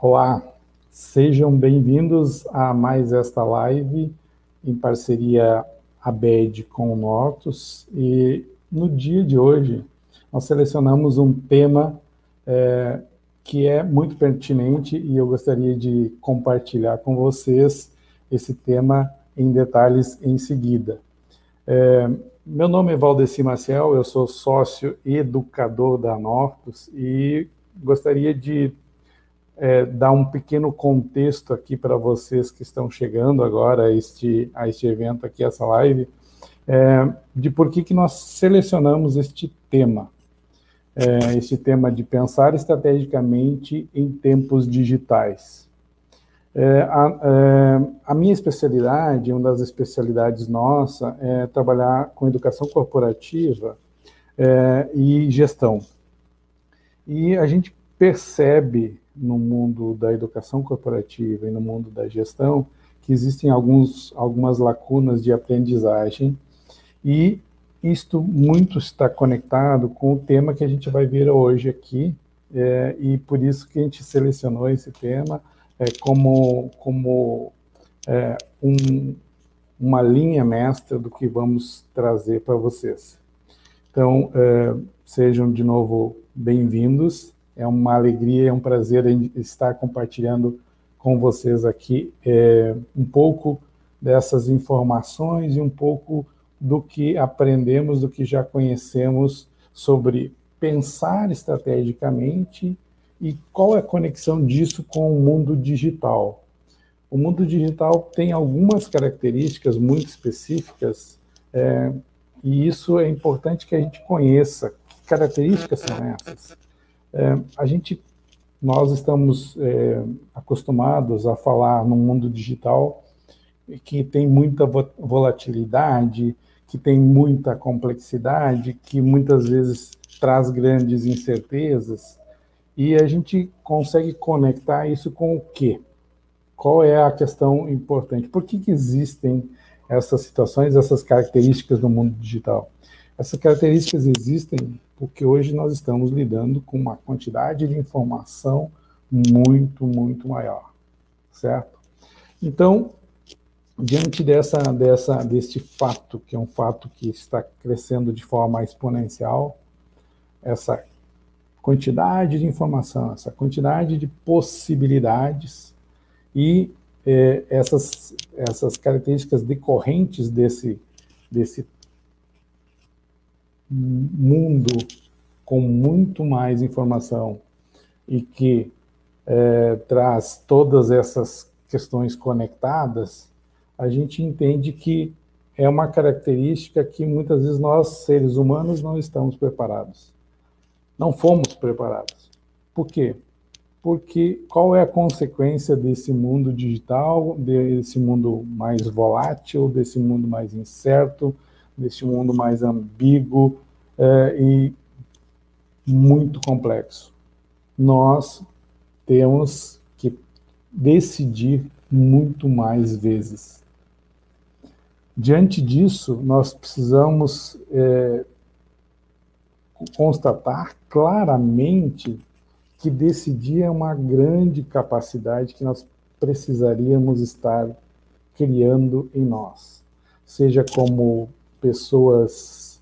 Olá, sejam bem-vindos a mais esta live em parceria ABED com o Nortus. E no dia de hoje, nós selecionamos um tema é, que é muito pertinente e eu gostaria de compartilhar com vocês esse tema em detalhes em seguida. É, meu nome é Valdeci Maciel, eu sou sócio educador da Nortus e gostaria de é, dar um pequeno contexto aqui para vocês que estão chegando agora a este, a este evento aqui, essa live, é, de por que, que nós selecionamos este tema. É, este tema de pensar estrategicamente em tempos digitais. É, a, é, a, minha especialidade, uma das especialidades nossa, é trabalhar com educação corporativa é, e gestão. E a gente percebe no mundo da educação corporativa e no mundo da gestão que existem alguns, algumas lacunas de aprendizagem e isto muito está conectado com o tema que a gente vai ver hoje aqui é, e por isso que a gente selecionou esse tema é, como, como é, um, uma linha mestra do que vamos trazer para vocês. Então, é, sejam de novo bem-vindos. É uma alegria, é um prazer estar compartilhando com vocês aqui é, um pouco dessas informações e um pouco do que aprendemos, do que já conhecemos sobre pensar estrategicamente e qual é a conexão disso com o mundo digital. O mundo digital tem algumas características muito específicas é, e isso é importante que a gente conheça. Que características são essas? É, a gente, nós estamos é, acostumados a falar no mundo digital que tem muita volatilidade, que tem muita complexidade, que muitas vezes traz grandes incertezas, e a gente consegue conectar isso com o quê? Qual é a questão importante? Por que, que existem essas situações, essas características no mundo digital? Essas características existem porque hoje nós estamos lidando com uma quantidade de informação muito, muito maior, certo? Então, diante dessa, dessa, deste fato, que é um fato que está crescendo de forma exponencial, essa quantidade de informação, essa quantidade de possibilidades e é, essas, essas características decorrentes desse, desse mundo com muito mais informação e que é, traz todas essas questões conectadas, a gente entende que é uma característica que muitas vezes nós, seres humanos, não estamos preparados. Não fomos preparados. Por quê? Porque qual é a consequência desse mundo digital, desse mundo mais volátil, desse mundo mais incerto, desse mundo mais ambíguo é, e muito complexo. Nós temos que decidir muito mais vezes. Diante disso, nós precisamos é, constatar claramente que decidir é uma grande capacidade que nós precisaríamos estar criando em nós, seja como pessoas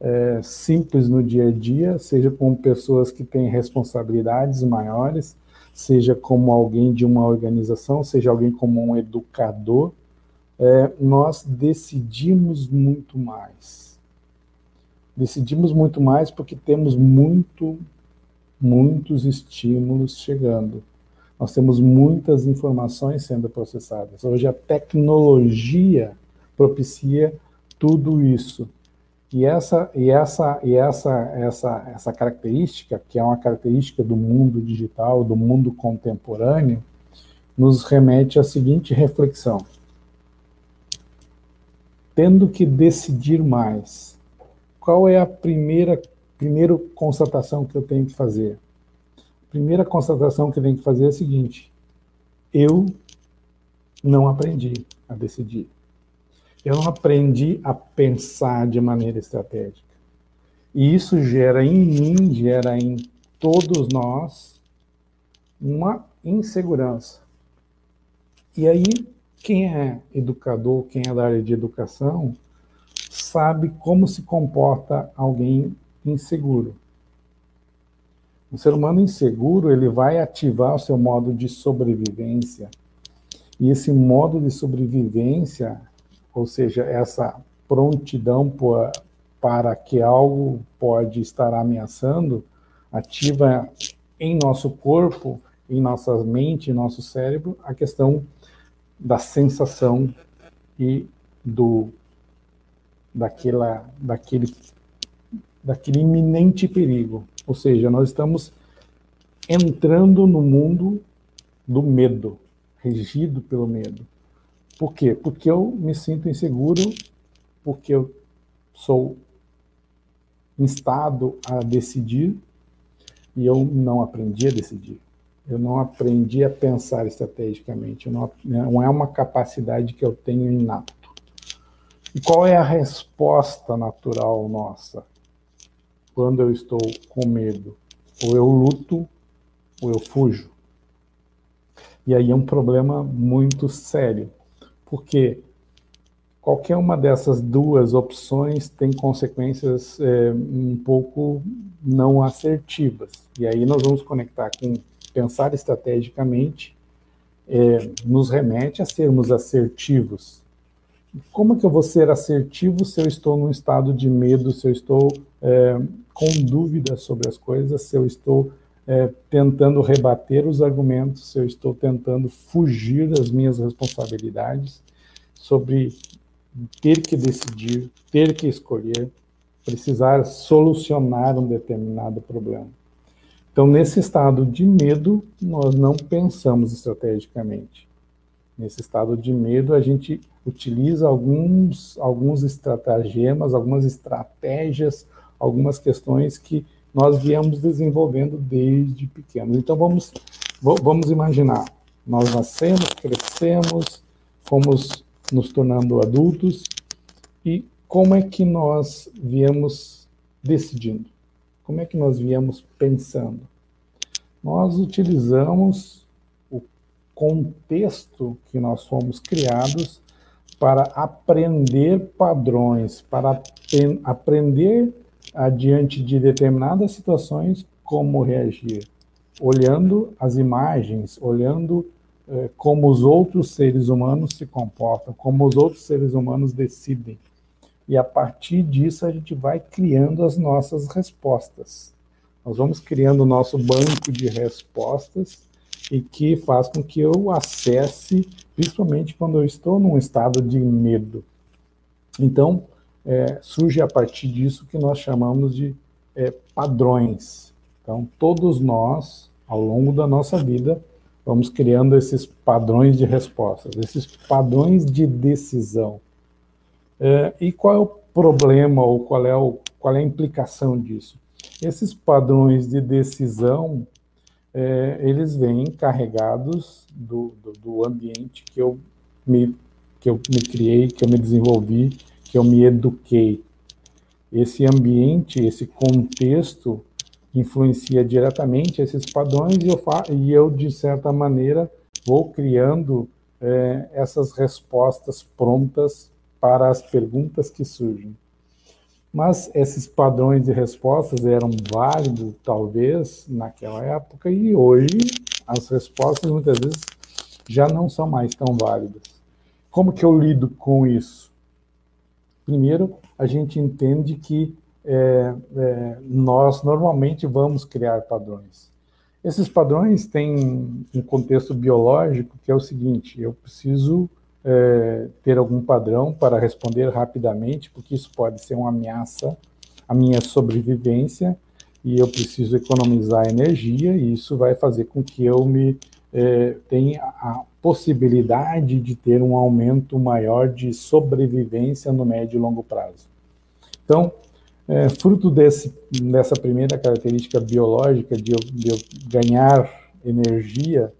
é, simples no dia a dia, seja como pessoas que têm responsabilidades maiores, seja como alguém de uma organização, seja alguém como um educador, é, nós decidimos muito mais. Decidimos muito mais porque temos muito, muitos estímulos chegando. Nós temos muitas informações sendo processadas. Hoje a tecnologia propicia tudo isso. E essa e essa e essa essa essa característica, que é uma característica do mundo digital, do mundo contemporâneo, nos remete à seguinte reflexão: tendo que decidir mais, qual é a primeira primeira constatação que eu tenho que fazer? A primeira constatação que eu tenho que fazer é a seguinte: eu não aprendi a decidir. Eu não aprendi a pensar de maneira estratégica. E isso gera em mim, gera em todos nós, uma insegurança. E aí, quem é educador, quem é da área de educação, sabe como se comporta alguém inseguro. Um ser humano inseguro, ele vai ativar o seu modo de sobrevivência. E esse modo de sobrevivência, ou seja, essa prontidão para que algo pode estar ameaçando, ativa em nosso corpo, em nossa mente, em nosso cérebro, a questão da sensação e do daquela daquele daquele iminente perigo. Ou seja, nós estamos entrando no mundo do medo, regido pelo medo. Por quê? Porque eu me sinto inseguro, porque eu sou instado a decidir e eu não aprendi a decidir. Eu não aprendi a pensar estrategicamente. Não, não é uma capacidade que eu tenho inato. E qual é a resposta natural nossa? quando eu estou com medo. Ou eu luto, ou eu fujo. E aí é um problema muito sério, porque qualquer uma dessas duas opções tem consequências é, um pouco não assertivas. E aí nós vamos conectar com pensar estrategicamente, é, nos remete a sermos assertivos, como é que eu vou ser assertivo se eu estou num estado de medo, se eu estou é, com dúvidas sobre as coisas, se eu estou é, tentando rebater os argumentos, eu estou tentando fugir das minhas responsabilidades sobre ter que decidir, ter que escolher, precisar solucionar um determinado problema. Então, nesse estado de medo, nós não pensamos estrategicamente. Nesse estado de medo, a gente utiliza alguns, alguns estratagemas, algumas estratégias, algumas questões que nós viemos desenvolvendo desde pequenos. Então, vamos, vamos imaginar, nós nascemos, crescemos, fomos nos tornando adultos, e como é que nós viemos decidindo? Como é que nós viemos pensando? Nós utilizamos contexto que nós fomos criados para aprender padrões, para aprender diante de determinadas situações como reagir, olhando as imagens, olhando eh, como os outros seres humanos se comportam, como os outros seres humanos decidem. E a partir disso a gente vai criando as nossas respostas. Nós vamos criando o nosso banco de respostas e que faz com que eu acesse, principalmente quando eu estou num estado de medo. Então, é, surge a partir disso que nós chamamos de é, padrões. Então, todos nós, ao longo da nossa vida, vamos criando esses padrões de respostas, esses padrões de decisão. É, e qual é o problema ou qual é, o, qual é a implicação disso? Esses padrões de decisão é, eles vêm carregados do, do, do, ambiente que eu, me, que eu me criei, que eu me desenvolvi, que eu me eduquei. Esse ambiente, esse contexto influencia diretamente esses padrões e eu, e eu de certa maneira, vou criando é, essas respostas prontas para as perguntas que surgem. Mas esses padrões de respostas eram válidos, talvez, naquela época, e hoje as respostas muitas vezes já não são mais tão válidas. Como que eu lido com isso? Primeiro, a gente entende que é, é, nós normalmente vamos criar padrões. Esses padrões têm um contexto biológico que é o seguinte: eu preciso é, ter algum padrão para responder rapidamente, porque isso pode ser uma ameaça à minha sobrevivência e eu preciso economizar energia e isso vai fazer com que eu me é, tenha a possibilidade de ter um aumento maior de sobrevivência no médio e longo prazo. Então, é, fruto desse, dessa primeira característica biológica de eu, de eu ganhar energia,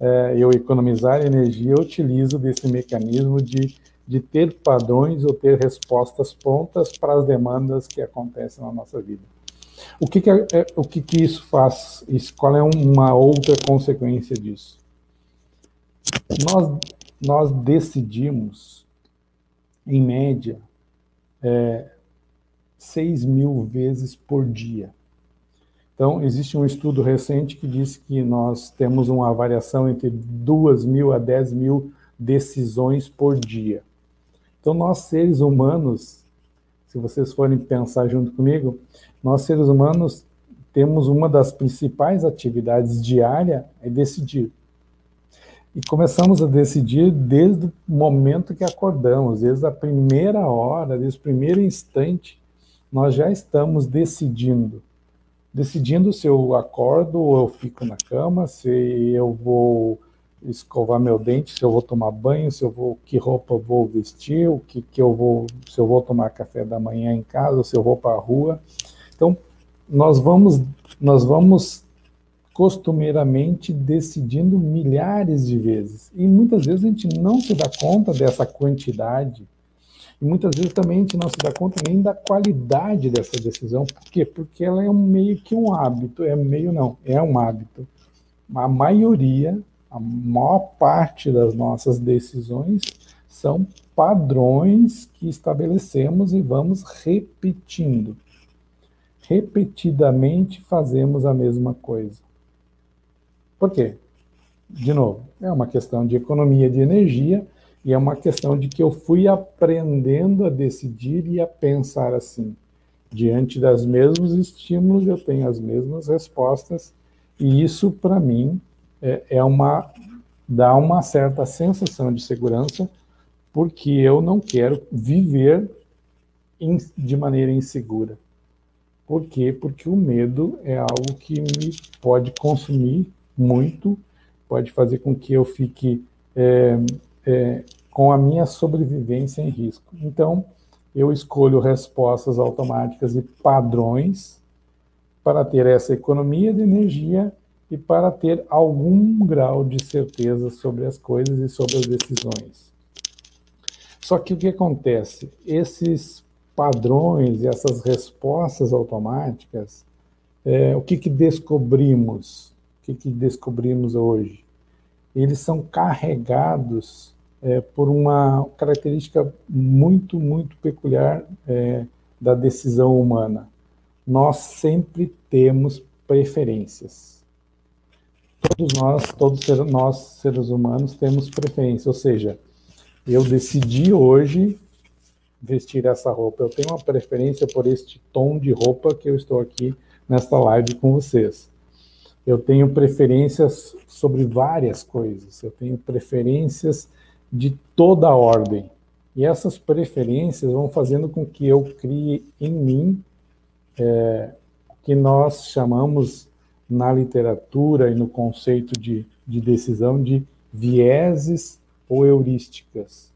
é, eu economizar energia, eu utilizo desse mecanismo de, de ter padrões ou ter respostas prontas para as demandas que acontecem na nossa vida. O que, que, é, é, o que, que isso faz? Isso, qual é uma outra consequência disso? Nós, nós decidimos, em média, é, 6 mil vezes por dia. Então, existe um estudo recente que diz que nós temos uma variação entre 2 mil a 10 mil decisões por dia. Então, nós seres humanos, se vocês forem pensar junto comigo, nós seres humanos temos uma das principais atividades diária é decidir. E começamos a decidir desde o momento que acordamos, desde a primeira hora, desde o primeiro instante, nós já estamos decidindo decidindo se eu acordo ou eu fico na cama, se eu vou escovar meu dente, se eu vou tomar banho, se eu vou que roupa eu vou vestir, o que, que eu vou, se eu vou tomar café da manhã em casa, se eu vou para a rua. Então, nós vamos nós vamos costumeiramente decidindo milhares de vezes. E muitas vezes a gente não se dá conta dessa quantidade e muitas vezes também a gente não se dá conta nem da qualidade dessa decisão. Por quê? Porque ela é um, meio que um hábito. É meio não, é um hábito. A maioria, a maior parte das nossas decisões são padrões que estabelecemos e vamos repetindo. Repetidamente fazemos a mesma coisa. Por quê? De novo, é uma questão de economia de energia e é uma questão de que eu fui aprendendo a decidir e a pensar assim. Diante dos mesmos estímulos, eu tenho as mesmas respostas, e isso, para mim, é, é uma dá uma certa sensação de segurança, porque eu não quero viver in, de maneira insegura. Por quê? Porque o medo é algo que me pode consumir muito, pode fazer com que eu fique é, é, com a minha sobrevivência em risco. Então, eu escolho respostas automáticas e padrões para ter essa economia de energia e para ter algum grau de certeza sobre as coisas e sobre as decisões. Só que o que acontece? Esses padrões e essas respostas automáticas, é, o que, que descobrimos? Que, que descobrimos hoje? Eles são carregados é, por uma característica muito, muito peculiar é, da decisão humana. Nós sempre temos preferências. Todos nós, todos nós seres humanos temos preferência, ou seja, eu decidi hoje vestir essa roupa. Eu tenho uma preferência por este tom de roupa que eu estou aqui nesta live com vocês. Eu tenho preferências sobre várias coisas. Eu tenho preferências de toda a ordem. E essas preferências vão fazendo com que eu crie em mim é, o que nós chamamos na literatura e no conceito de, de decisão de vieses ou heurísticas.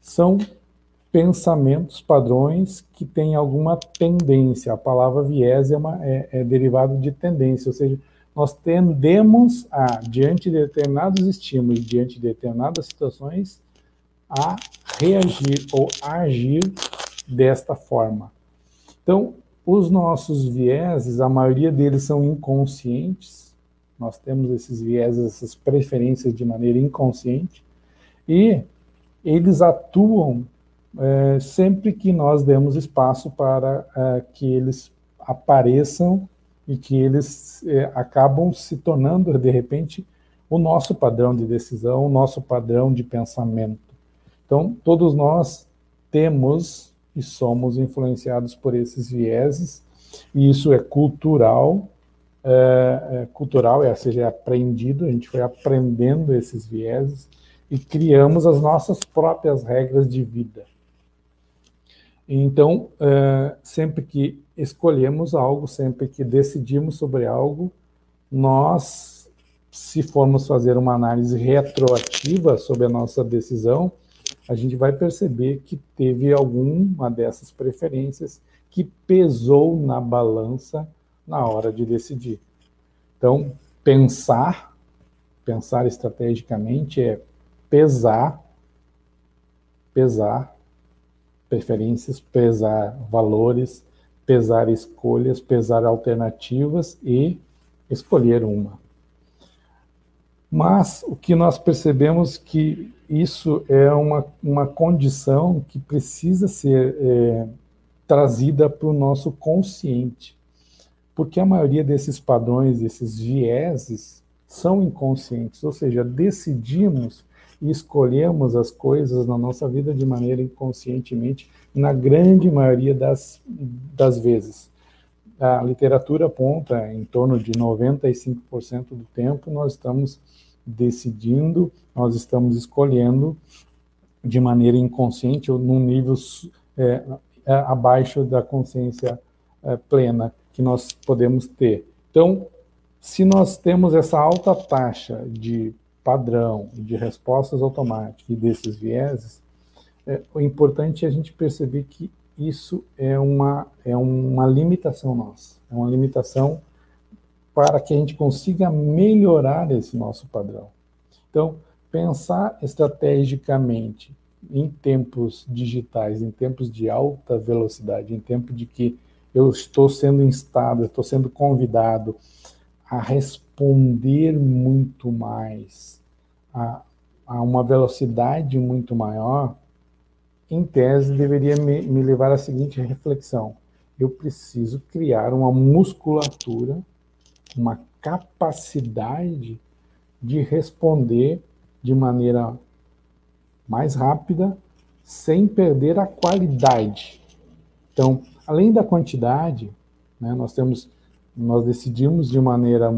São pensamentos, padrões que têm alguma tendência. A palavra viés é, é, é derivado de tendência, ou seja, nós tendemos a, diante de determinados estímulos, diante de determinadas situações, a reagir ou agir desta forma. Então, os nossos vieses, a maioria deles são inconscientes, nós temos esses vieses, essas preferências de maneira inconsciente, e eles atuam é, sempre que nós demos espaço para é, que eles apareçam e que eles é, acabam se tornando, de repente, o nosso padrão de decisão, o nosso padrão de pensamento. Então, todos nós temos e somos influenciados por esses vieses, e isso é cultural, é, é cultural, é, ou seja, é aprendido, a gente foi aprendendo esses vieses e criamos as nossas próprias regras de vida. Então, é, sempre que escolhemos algo, sempre que decidimos sobre algo, nós, se formos fazer uma análise retroativa sobre a nossa decisão, a gente vai perceber que teve alguma dessas preferências que pesou na balança na hora de decidir. Então, pensar, pensar estrategicamente é pesar, pesar preferências, pesar valores, pesar escolhas, pesar alternativas e escolher uma. Mas o que nós percebemos que isso é uma, uma condição que precisa ser é, trazida para o nosso consciente. Porque a maioria desses padrões, desses vieses, são inconscientes, ou seja, decidimos escolhemos as coisas na nossa vida de maneira inconscientemente, na grande maioria das, das vezes. A literatura aponta em torno de 95% do tempo nós estamos decidindo, nós estamos escolhendo de maneira inconsciente ou num nível é, abaixo da consciência é, plena que nós podemos ter. Então, se nós temos essa alta taxa de padrão, de respostas automáticas e desses vieses, é, o importante é a gente perceber que isso é uma, é uma limitação nossa, é uma limitação para que a gente consiga melhorar esse nosso padrão. Então, pensar estrategicamente em tempos digitais, em tempos de alta velocidade, em tempo de que eu estou sendo instado, estou sendo convidado a responder muito mais, a, a uma velocidade muito maior, em tese, deveria me, me levar à seguinte reflexão: eu preciso criar uma musculatura, uma capacidade de responder de maneira mais rápida, sem perder a qualidade. Então, além da quantidade, né, nós temos, nós decidimos de maneira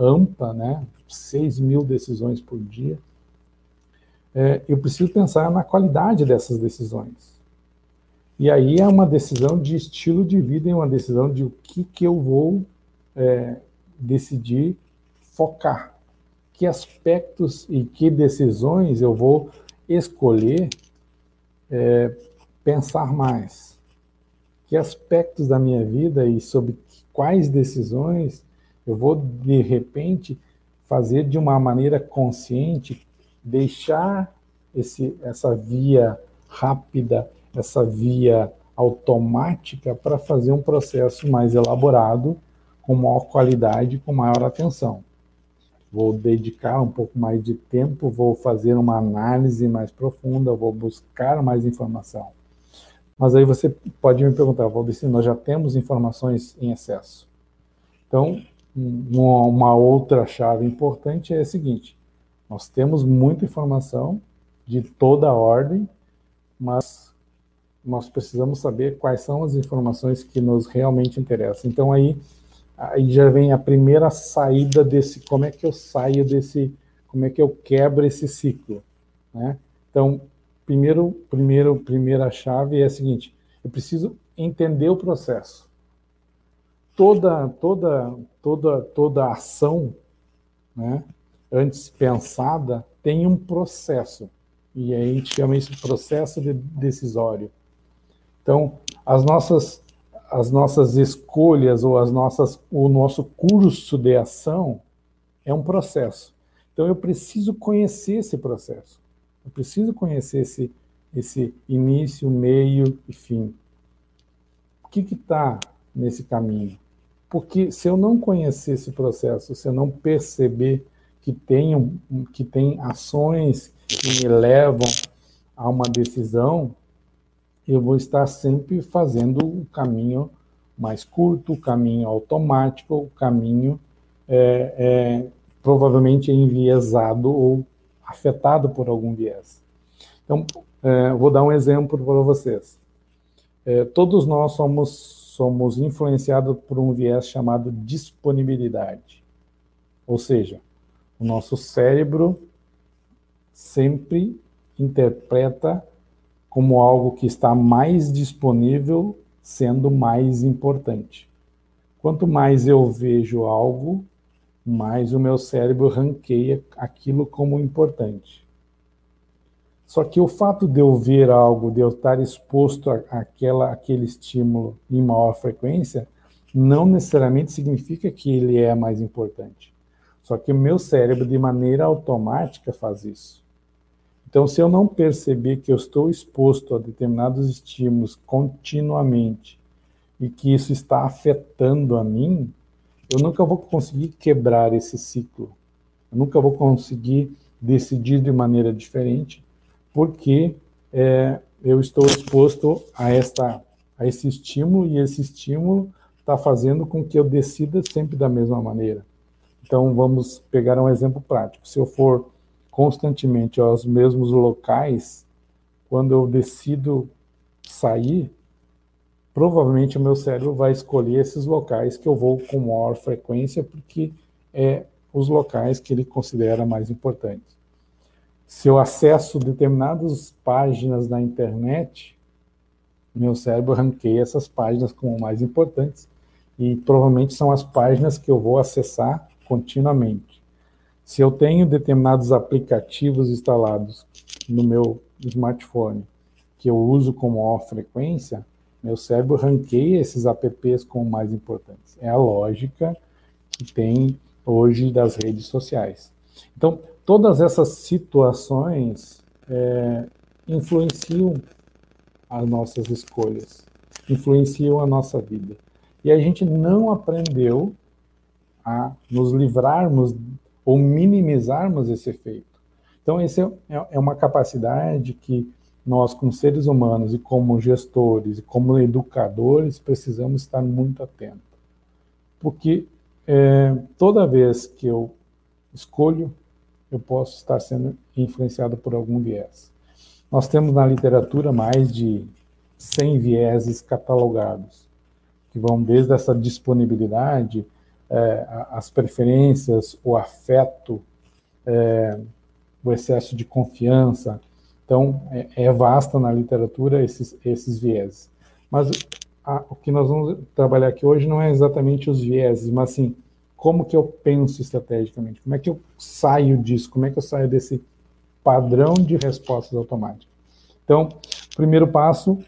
ampla, né, 6 mil decisões por dia, é, eu preciso pensar na qualidade dessas decisões. E aí é uma decisão de estilo de vida e uma decisão de o que, que eu vou é, decidir focar. Que aspectos e que decisões eu vou escolher é, pensar mais. Que aspectos da minha vida e sobre quais decisões eu vou, de repente, fazer de uma maneira consciente, deixar esse, essa via rápida, essa via automática para fazer um processo mais elaborado, com maior qualidade, com maior atenção. Vou dedicar um pouco mais de tempo, vou fazer uma análise mais profunda, vou buscar mais informação. Mas aí você pode me perguntar, Valdeci, nós já temos informações em excesso. Então, uma outra chave importante é a seguinte: nós temos muita informação de toda a ordem, mas nós precisamos saber quais são as informações que nos realmente interessam. Então aí, aí já vem a primeira saída desse, como é que eu saio desse, como é que eu quebro esse ciclo, né? Então, primeiro, primeiro, primeira chave é a seguinte: eu preciso entender o processo. Toda, toda, toda, toda ação, né? antes pensada tem um processo. E a gente chama isso de processo de decisório. Então, as nossas, as nossas escolhas ou as nossas, o nosso curso de ação é um processo. Então, eu preciso conhecer esse processo. Eu preciso conhecer esse, esse início, meio e fim. O que está nesse caminho? Porque se eu não conhecer esse processo, se eu não perceber que tenham, que tem ações que me levam a uma decisão, eu vou estar sempre fazendo o caminho mais curto, o caminho automático, o caminho é, é, provavelmente enviesado ou afetado por algum viés. Então, é, vou dar um exemplo para vocês. É, todos nós somos, somos influenciados por um viés chamado disponibilidade. Ou seja, o nosso cérebro sempre interpreta como algo que está mais disponível, sendo mais importante. Quanto mais eu vejo algo, mais o meu cérebro ranqueia aquilo como importante. Só que o fato de eu ver algo, de eu estar exposto àquela, àquele estímulo em maior frequência, não necessariamente significa que ele é mais importante. Só que o meu cérebro, de maneira automática, faz isso. Então, se eu não perceber que eu estou exposto a determinados estímulos continuamente, e que isso está afetando a mim, eu nunca vou conseguir quebrar esse ciclo. Eu nunca vou conseguir decidir de maneira diferente, porque é, eu estou exposto a, esta, a esse estímulo e esse estímulo está fazendo com que eu decida sempre da mesma maneira. Então, vamos pegar um exemplo prático. Se eu for constantemente aos mesmos locais, quando eu decido sair, provavelmente o meu cérebro vai escolher esses locais que eu vou com maior frequência, porque é os locais que ele considera mais importantes. Se eu acesso determinadas páginas na internet, meu cérebro ranqueia essas páginas como mais importantes e provavelmente são as páginas que eu vou acessar continuamente. Se eu tenho determinados aplicativos instalados no meu smartphone que eu uso com maior frequência, meu cérebro ranqueia esses apps como mais importantes. É a lógica que tem hoje das redes sociais. Então, todas essas situações é, influenciam as nossas escolhas, influenciam a nossa vida. E a gente não aprendeu a nos livrarmos ou minimizarmos esse efeito. Então, essa é, é uma capacidade que nós, como seres humanos e como gestores e como educadores, precisamos estar muito atentos. Porque é, toda vez que eu escolho, eu posso estar sendo influenciado por algum viés. Nós temos na literatura mais de 100 vieses catalogados, que vão desde essa disponibilidade, é, as preferências, o afeto, é, o excesso de confiança, então, é, é vasta na literatura esses, esses vieses. Mas a, o que nós vamos trabalhar aqui hoje não é exatamente os vieses, mas assim, como que eu penso estrategicamente, como é que eu saio disso, como é que eu saio desse padrão de respostas automáticas. Então, primeiro passo,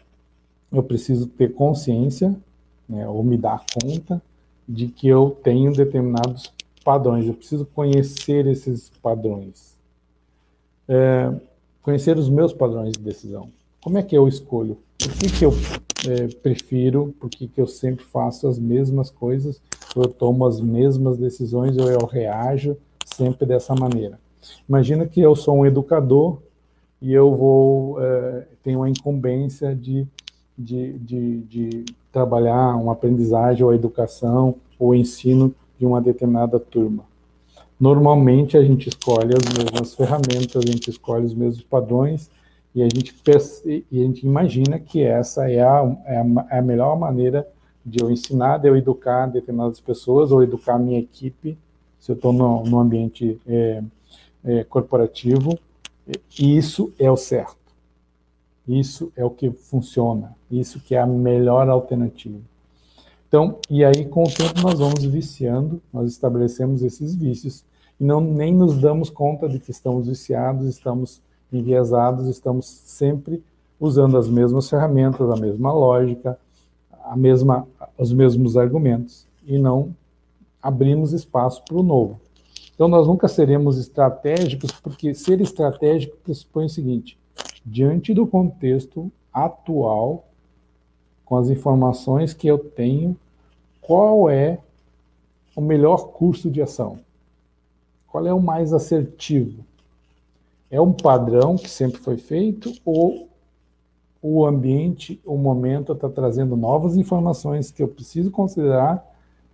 eu preciso ter consciência, né, ou me dar conta de que eu tenho determinados padrões, eu preciso conhecer esses padrões. É, conhecer os meus padrões de decisão. Como é que eu escolho? Por que, que eu é, prefiro? Por que, que eu sempre faço as mesmas coisas? Eu tomo as mesmas decisões ou eu reajo sempre dessa maneira? Imagina que eu sou um educador e eu vou é, tenho a incumbência de, de, de, de trabalhar uma aprendizagem ou a educação ou ensino de uma determinada turma. Normalmente a gente escolhe as mesmas ferramentas, a gente escolhe os mesmos padrões e a gente, e a gente imagina que essa é a, é a, é a melhor maneira de eu ensinar, de eu educar determinadas pessoas ou educar a minha equipe, se eu estou no, no, ambiente é, é, corporativo. Isso é o certo. Isso é o que funciona. Isso que é a melhor alternativa. Então, e aí com o tempo nós vamos viciando, nós estabelecemos esses vícios e não nem nos damos conta de que estamos viciados, estamos enviesados, estamos sempre usando as mesmas ferramentas, a mesma lógica, a mesma, os mesmos argumentos e não abrimos espaço para o novo. Então nós nunca seremos estratégicos, porque ser estratégico pressupõe o seguinte: diante do contexto atual, com as informações que eu tenho, qual é o melhor curso de ação? Qual é o mais assertivo? É um padrão que sempre foi feito ou o ambiente, o momento está trazendo novas informações que eu preciso considerar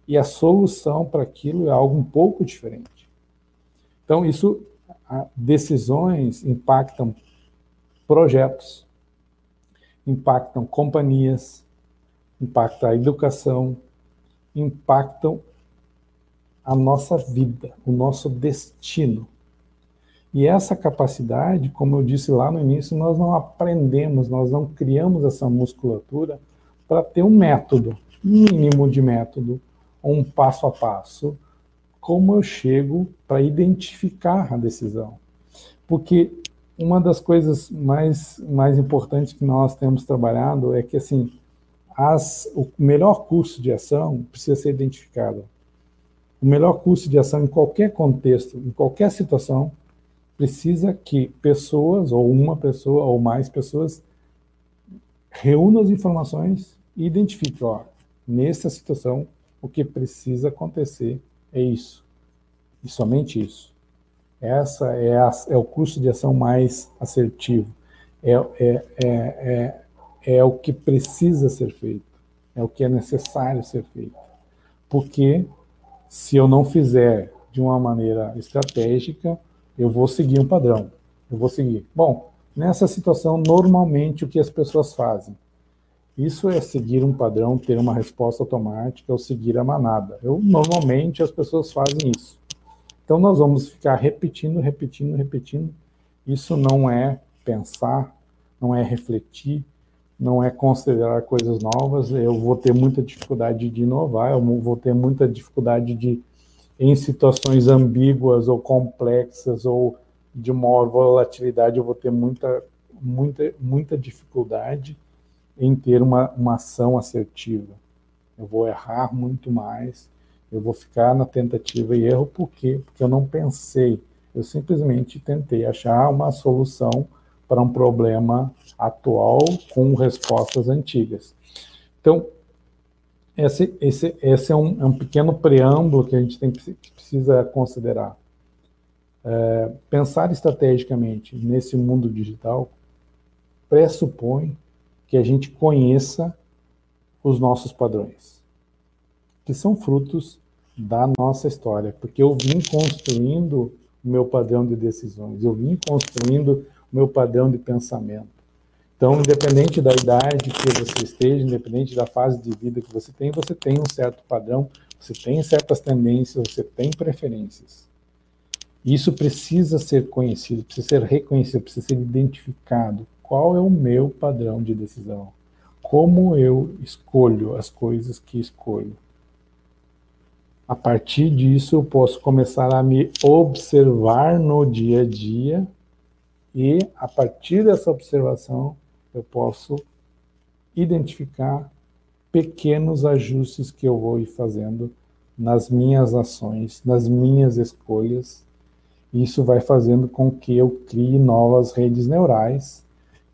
e a solução para aquilo é algo um pouco diferente. Então, isso, decisões impactam projetos, impactam companhias, impacta a educação, impactam a nossa vida, o nosso destino. E essa capacidade, como eu disse lá no início, nós não aprendemos, nós não criamos essa musculatura para ter um método, mínimo de método, um passo a passo, como eu chego para identificar a decisão. Porque uma das coisas mais, mais importantes que nós temos trabalhado é que, assim, as, o melhor curso de ação precisa ser identificado. O melhor curso de ação em qualquer contexto, em qualquer situação, precisa que pessoas, ou uma pessoa, ou mais pessoas, reúnam as informações e identifiquem, ó, nessa situação, o que precisa acontecer é isso. E somente isso. Essa é, a, é o curso de ação mais assertivo. É, é, é, é, é o que precisa ser feito. É o que é necessário ser feito. Porque se eu não fizer de uma maneira estratégica, eu vou seguir um padrão. Eu vou seguir. Bom, nessa situação, normalmente o que as pessoas fazem? Isso é seguir um padrão, ter uma resposta automática ou seguir a manada. Eu, normalmente as pessoas fazem isso. Então nós vamos ficar repetindo, repetindo, repetindo. Isso não é pensar, não é refletir, não é considerar coisas novas. Eu vou ter muita dificuldade de inovar, eu vou ter muita dificuldade de, em situações ambíguas ou complexas ou de maior volatilidade, eu vou ter muita, muita, muita dificuldade em ter uma, uma ação assertiva. Eu vou errar muito mais, eu vou ficar na tentativa e erro, por quê? Porque eu não pensei, eu simplesmente tentei achar uma solução para um problema atual com respostas antigas. Então, esse, esse, esse é, um, é um pequeno preâmbulo que a gente tem, que precisa considerar. É, pensar estrategicamente nesse mundo digital pressupõe que a gente conheça os nossos padrões, que são frutos da nossa história, porque eu vim construindo o meu padrão de decisões, eu vim construindo o meu padrão de pensamento. Então, independente da idade que você esteja, independente da fase de vida que você tem, você tem um certo padrão, você tem certas tendências, você tem preferências. Isso precisa ser conhecido, precisa ser reconhecido, precisa ser identificado. Qual é o meu padrão de decisão? Como eu escolho as coisas que escolho? A partir disso, eu posso começar a me observar no dia a dia e, a partir dessa observação, eu posso identificar pequenos ajustes que eu vou ir fazendo nas minhas ações, nas minhas escolhas. Isso vai fazendo com que eu crie novas redes neurais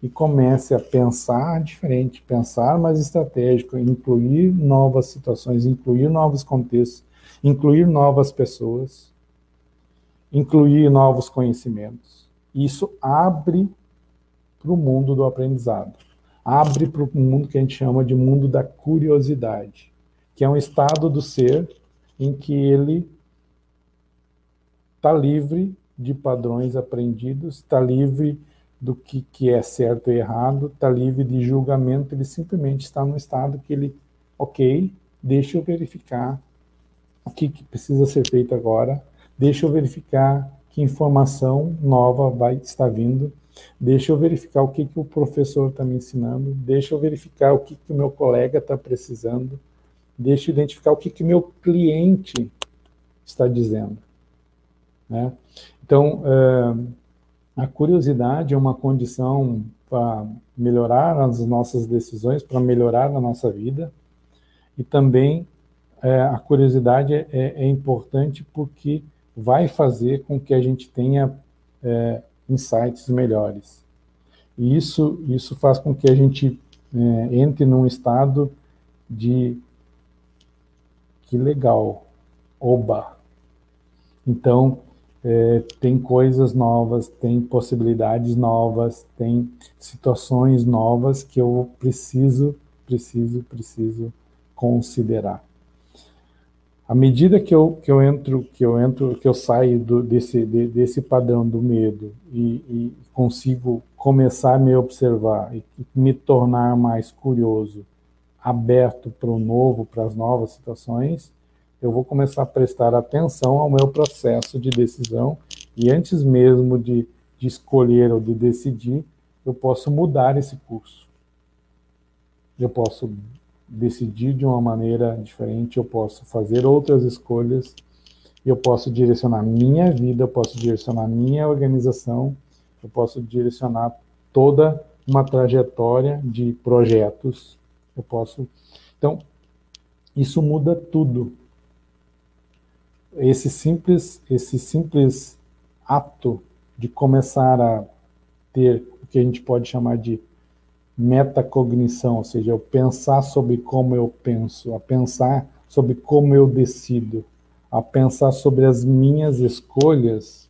e comece a pensar diferente, pensar mais estratégico, incluir novas situações, incluir novos contextos, incluir novas pessoas, incluir novos conhecimentos. Isso abre para o mundo do aprendizado, abre para o mundo que a gente chama de mundo da curiosidade, que é um estado do ser em que ele está livre de padrões aprendidos, está livre do que, que é certo e errado, está livre de julgamento, ele simplesmente está no estado que ele, ok, deixa eu verificar o que, que precisa ser feito agora, deixa eu verificar que informação nova vai estar vindo, deixa eu verificar o que, que o professor está me ensinando, deixa eu verificar o que, que o meu colega está precisando, deixa eu identificar o que, que meu cliente está dizendo. Né? Então, uh, a curiosidade é uma condição para melhorar as nossas decisões, para melhorar a nossa vida. E também é, a curiosidade é, é, importante porque vai fazer com que a gente tenha é, insights melhores. E isso, isso faz com que a gente é, entre num estado de que legal, oba. Então, é, tem coisas novas, tem possibilidades novas, tem situações novas que eu preciso, preciso, preciso considerar. À medida que eu, que eu entro, que eu entro, que eu saio do, desse, de, desse padrão do medo e, e, consigo começar a me observar e me tornar mais curioso, aberto para o novo, para as novas situações, eu vou começar a prestar atenção ao meu processo de decisão e antes mesmo de, de escolher ou de decidir, eu posso mudar esse curso. Eu posso decidir de uma maneira diferente, eu posso fazer outras escolhas, eu posso direcionar minha vida, eu posso direcionar minha organização, eu posso direcionar toda uma trajetória de projetos, eu posso. Então, isso muda tudo esse simples, esse simples ato de começar a ter o que a gente pode chamar de metacognição, ou seja, eu pensar sobre como eu penso, a pensar sobre como eu decido, a pensar sobre as minhas escolhas,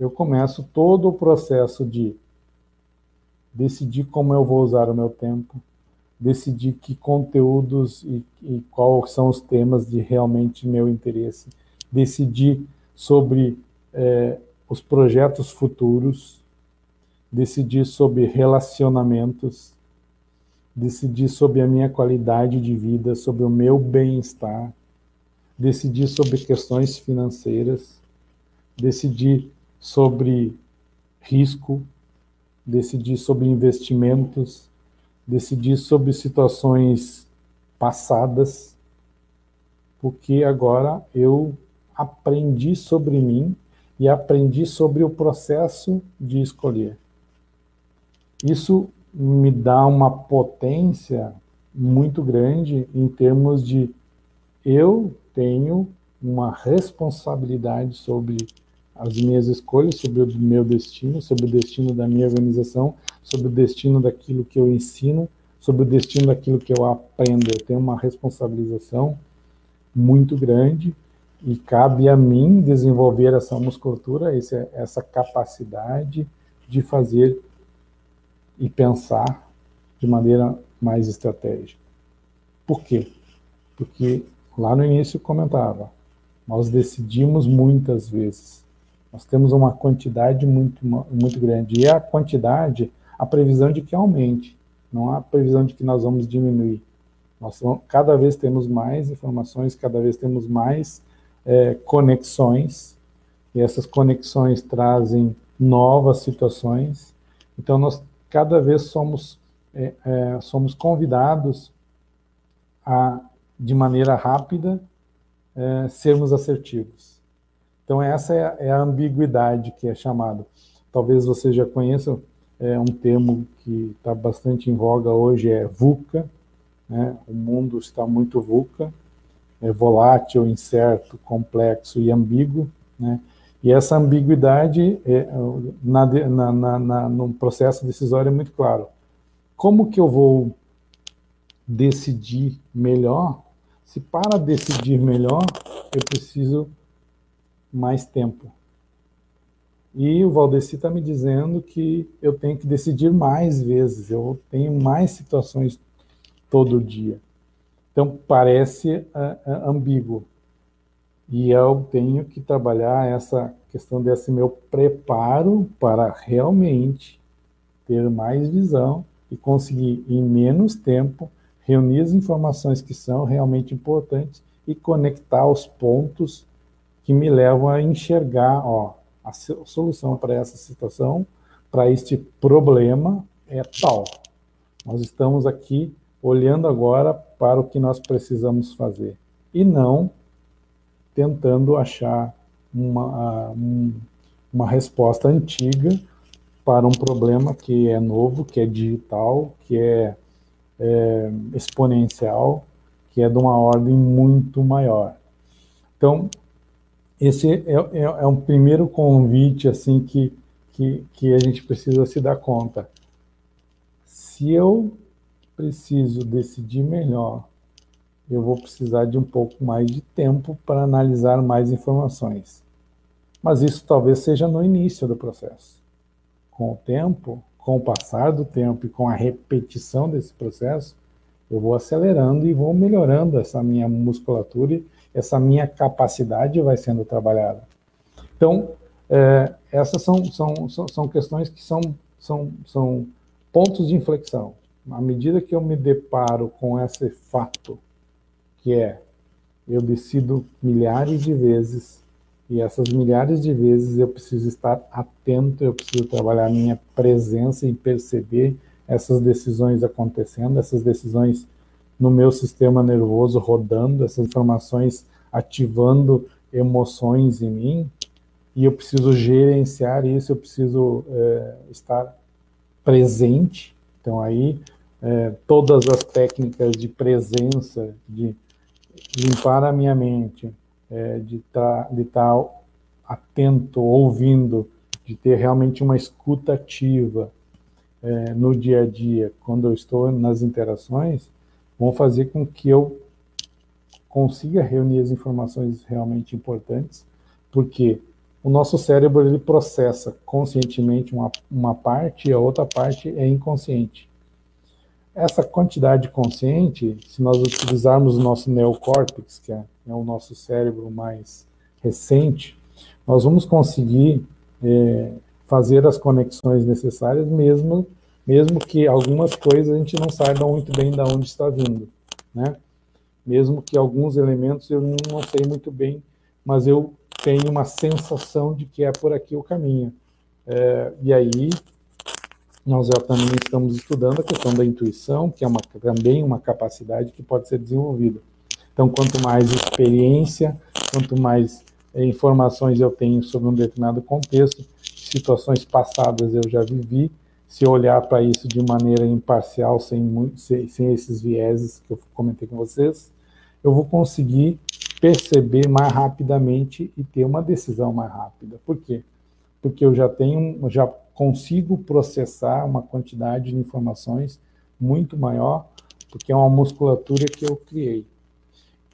eu começo todo o processo de decidir como eu vou usar o meu tempo, decidir que conteúdos e, e quais são os temas de realmente meu interesse, decidir sobre é, os projetos futuros, decidir sobre relacionamentos, decidir sobre a minha qualidade de vida, sobre o meu bem-estar, decidir sobre questões financeiras, decidir sobre risco, decidir sobre investimentos, decidir sobre situações passadas, porque agora eu aprendi sobre mim e aprendi sobre o processo de escolher. Isso me dá uma potência muito grande em termos de eu tenho uma responsabilidade sobre as minhas escolhas, sobre o meu destino, sobre o destino da minha organização, sobre o destino daquilo que eu ensino, sobre o destino daquilo que eu aprendo. Eu tenho uma responsabilização muito grande e cabe a mim desenvolver essa musculatura, essa capacidade de fazer e pensar de maneira mais estratégica. Por quê? Porque lá no início comentava, nós decidimos muitas vezes. Nós temos uma quantidade muito, muito grande. E a quantidade, a previsão de que aumente, não há previsão de que nós vamos diminuir. Nós cada vez temos mais informações, cada vez temos mais é, conexões, e essas conexões trazem novas situações. Então, nós cada vez somos, é, é, somos convidados a, de maneira rápida, é, sermos assertivos. Então, essa é a, é a ambiguidade que é chamada. Talvez você já conheça é, um termo que está bastante em voga hoje, é VUCA. Né? O mundo está muito VUCA, é volátil, incerto, complexo e ambíguo. Né? E essa ambiguidade, é, na, na, na, no processo decisório, é muito claro. Como que eu vou decidir melhor? Se para decidir melhor, eu preciso mais tempo. E o Valdeci está me dizendo que eu tenho que decidir mais vezes, eu tenho mais situações todo dia. Então, parece uh, ambíguo. E eu tenho que trabalhar essa questão desse meu preparo para realmente ter mais visão e conseguir, em menos tempo, reunir as informações que são realmente importantes e conectar os pontos que me levam a enxergar, ó, a solução para essa situação, para este problema é tal. Nós estamos aqui olhando agora para o que nós precisamos fazer e não tentando achar uma, uma resposta antiga para um problema que é novo, que é digital, que é, é exponencial, que é de uma ordem muito maior. Então, esse é, é, é, um primeiro convite assim que, que, que a gente precisa se dar conta. Se eu preciso decidir melhor eu vou precisar de um pouco mais de tempo para analisar mais informações. Mas isso talvez seja no início do processo. Com o tempo, com o passar do tempo e com a repetição desse processo, eu vou acelerando e vou melhorando essa minha musculatura e essa minha capacidade vai sendo trabalhada. Então, é, essas são, são, são, são questões que são, são, são pontos de inflexão. À medida que eu me deparo com esse fato, que é eu decido milhares de vezes e essas milhares de vezes eu preciso estar atento, eu preciso trabalhar minha presença em perceber essas decisões acontecendo, essas decisões no meu sistema nervoso rodando, essas informações ativando emoções em mim, e eu preciso gerenciar isso, eu preciso é, estar presente. Então aí é, todas as técnicas de presença, de limpar a minha mente, é, de estar tá, de tá atento, ouvindo, de ter realmente uma escuta ativa, é, no dia a dia, quando eu estou nas interações, vão fazer com que eu consiga reunir as informações realmente importantes, porque o nosso cérebro ele processa conscientemente uma, uma parte e a outra parte é inconsciente. Essa quantidade consciente, se nós utilizarmos o nosso neocórtex, que é, é o nosso cérebro mais recente, nós vamos conseguir é, fazer as conexões necessárias, mesmo, mesmo que algumas coisas a gente não saiba muito bem de onde está vindo, né? Mesmo que alguns elementos eu não sei muito bem, mas eu tenho uma sensação de que é por aqui o caminho. É, e aí, nós já também estamos estudando a questão da intuição, que é uma, também uma capacidade que pode ser desenvolvida. Então, quanto mais experiência, quanto mais é, informações eu tenho sobre um determinado contexto, situações passadas eu já vivi, se olhar para isso de maneira imparcial, sem, sem, sem esses vieses que eu comentei com vocês, eu vou conseguir perceber mais rapidamente e ter uma decisão mais rápida. Por quê? Porque eu já tenho, já consigo processar uma quantidade de informações muito maior, porque é uma musculatura que eu criei.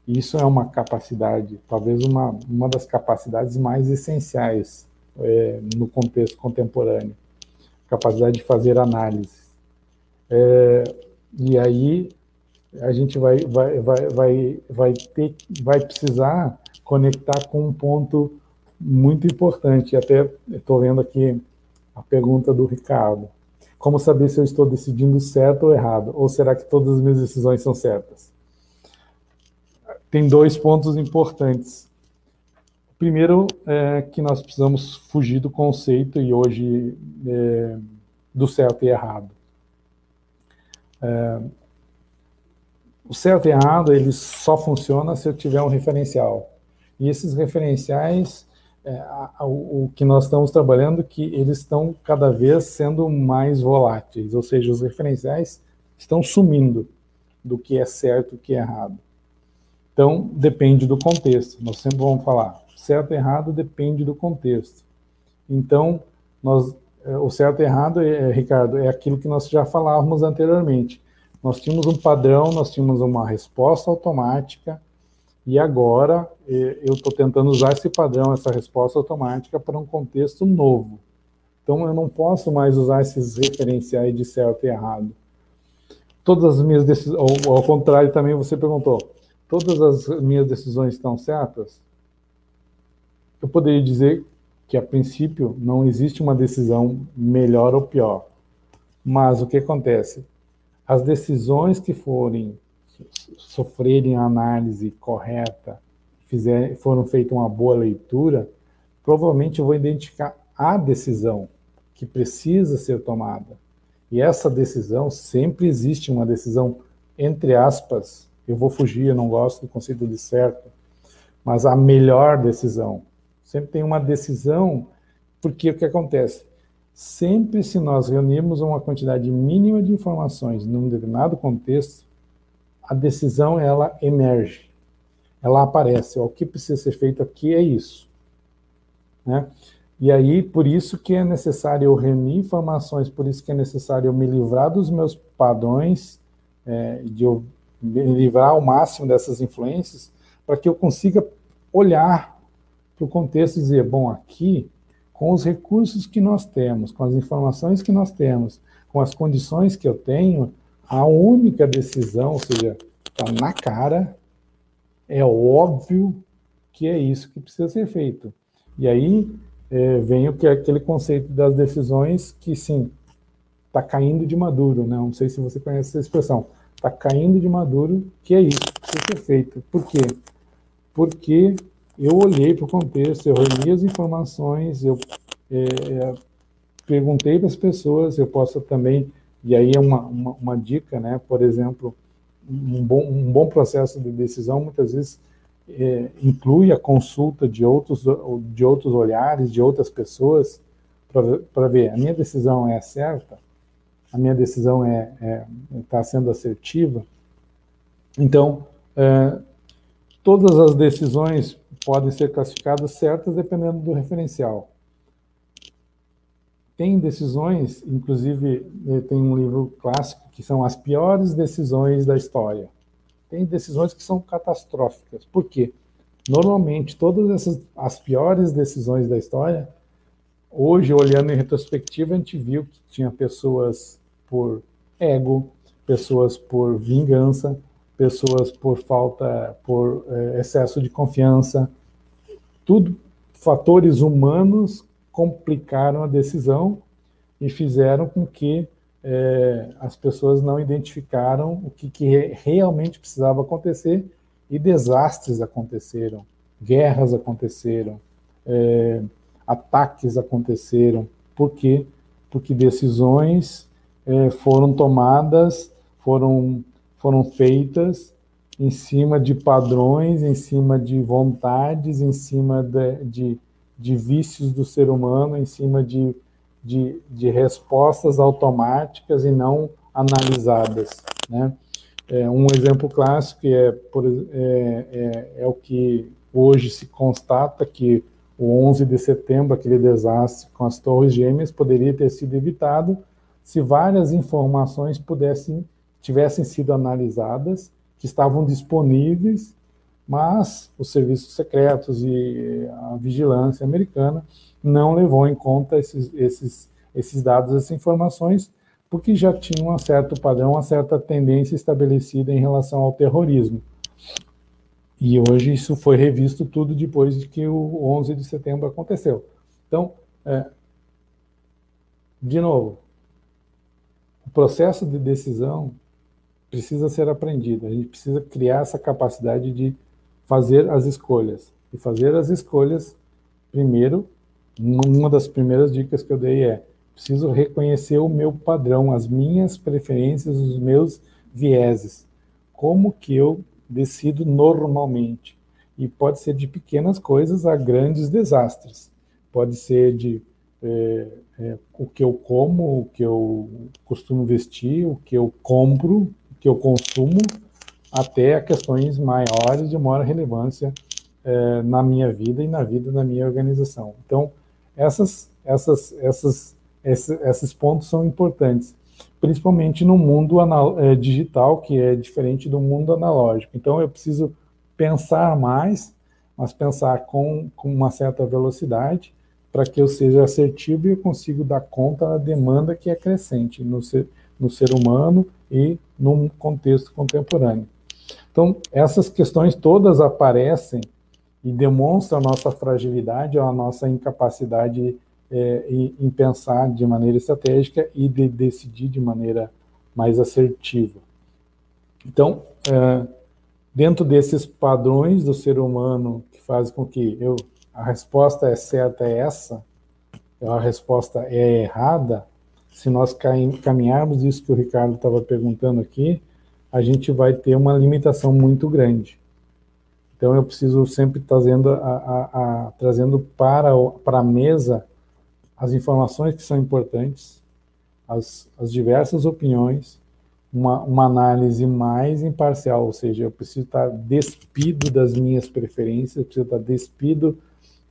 Isso é uma capacidade, talvez uma, uma das capacidades mais essenciais é, no contexto contemporâneo capacidade de fazer análise. É, e aí a gente vai, vai, vai, vai, vai, ter, vai precisar conectar com um ponto muito importante. Até estou vendo aqui a pergunta do Ricardo. Como saber se eu estou decidindo certo ou errado? Ou será que todas as minhas decisões são certas? Tem dois pontos importantes. Primeiro, é que nós precisamos fugir do conceito, e hoje, é, do certo e errado. É, o certo e errado, ele só funciona se eu tiver um referencial. E esses referenciais, é, a, o que nós estamos trabalhando, que eles estão cada vez sendo mais voláteis, ou seja, os referenciais estão sumindo do que é certo e o que é errado. Então, depende do contexto. Nós sempre vamos falar, certo e errado depende do contexto. Então, nós, é, o certo e errado, é, Ricardo, é aquilo que nós já falávamos anteriormente. Nós tínhamos um padrão, nós tínhamos uma resposta automática, e agora eu estou tentando usar esse padrão, essa resposta automática, para um contexto novo. Então, eu não posso mais usar esses referenciais de certo e errado. Todas as minhas decisões, ou ao contrário também você perguntou, todas as minhas decisões estão certas? eu poderia dizer que, a princípio, não existe uma decisão melhor ou pior. Mas o que acontece? As decisões que forem sofrerem a análise correta, fizer, foram feita uma boa leitura, provavelmente eu vou identificar a decisão que precisa ser tomada. E essa decisão, sempre existe uma decisão, entre aspas, eu vou fugir, eu não gosto do conceito de certo, mas a melhor decisão. Sempre tem uma decisão, porque o que acontece? Sempre se nós reunirmos uma quantidade mínima de informações num determinado contexto, a decisão ela emerge, ela aparece. O que precisa ser feito aqui é isso. Né? E aí, por isso que é necessário eu reunir informações, por isso que é necessário eu me livrar dos meus padrões, é, de eu me livrar ao máximo dessas influências, para que eu consiga olhar para o contexto e dizer, bom, aqui, com os recursos que nós temos, com as informações que nós temos, com as condições que eu tenho, a única decisão, ou seja, está na cara, é óbvio que é isso que precisa ser feito. E aí é, vem o que é aquele conceito das decisões que, sim, está caindo de maduro, né? não sei se você conhece essa expressão, está caindo de maduro, que é isso que precisa ser feito. Por quê? Porque eu olhei para o contexto, eu reuni as informações, eu é, é, perguntei para as pessoas, eu posso também, e aí é uma, uma, uma, dica, né? Por exemplo, um bom, um bom processo de decisão muitas vezes é, inclui a consulta de outros, de outros olhares, de outras pessoas, para ver, a minha decisão é certa, a minha decisão é está é, tá sendo assertiva. Então, é, todas as decisões podem ser classificadas certas dependendo do referencial. Tem decisões, inclusive eh, tem um livro clássico que são as piores decisões da história. Tem decisões que são catastróficas. Por quê? Normalmente, todas essas as piores decisões da história, hoje, olhando em retrospectiva, a gente viu que tinha pessoas por ego, pessoas por vingança, pessoas por falta, por eh, excesso de confiança, tudo fatores humanos complicaram a decisão e fizeram com que é, as pessoas não identificaram o que, que, realmente precisava acontecer e desastres aconteceram, guerras aconteceram, é, ataques aconteceram. Por quê? Porque decisões é, foram tomadas, foram, foram feitas em cima de padrões, em cima de vontades, em cima de, de de vícios do ser humano em cima de, de, de respostas automáticas e não analisadas. Né? É, um exemplo clássico é, por, é, é, é, o que hoje se constata que o 11 de setembro, aquele desastre com as torres gêmeas, poderia ter sido evitado se várias informações pudessem tivessem sido analisadas, que estavam disponíveis mas os serviços secretos e a vigilância americana não levou em conta esses, esses, esses dados, essas informações, porque já tinha um certo padrão, uma certa tendência estabelecida em relação ao terrorismo. E hoje isso foi revisto tudo depois de que o 11 de setembro aconteceu. Então, é, de novo, o processo de decisão precisa ser aprendido. A gente precisa criar essa capacidade de fazer as escolhas. E fazer as escolhas, primeiro, uma das primeiras dicas que eu dei é: preciso reconhecer o meu padrão, as minhas preferências, os meus vieses. Como que eu decido normalmente? E pode ser de pequenas coisas a grandes desastres. Pode ser de é, é, o que eu como, o que eu costumo vestir, o que eu compro, o que eu consumo, até questões maiores de maior relevância é, na minha vida e na vida da minha organização. Então, essas, essas, essas, esses, esses pontos são importantes, principalmente no mundo é, digital, que é diferente do mundo analógico. Então, eu preciso pensar mais, mas pensar com, com uma certa velocidade, para que eu seja assertivo e eu consiga dar conta da demanda que é crescente no ser, no ser humano e num contexto contemporâneo. Então, essas questões todas aparecem e demonstram a nossa fragilidade, a nossa incapacidade é, em, pensar de maneira estratégica e de decidir de maneira mais assertiva. Então, é, dentro desses padrões do ser humano que fazem com que eu, a resposta é certa é essa, a resposta é errada, se nós caminharmos isso que o Ricardo estava perguntando aqui, a gente vai ter uma limitação muito grande. Então eu preciso sempre trazendo, a, a, a, trazendo para, para a mesa as informações que são importantes, as, as diversas opiniões, uma, uma, análise mais imparcial, ou seja, eu preciso estar despido das minhas preferências, eu preciso estar despido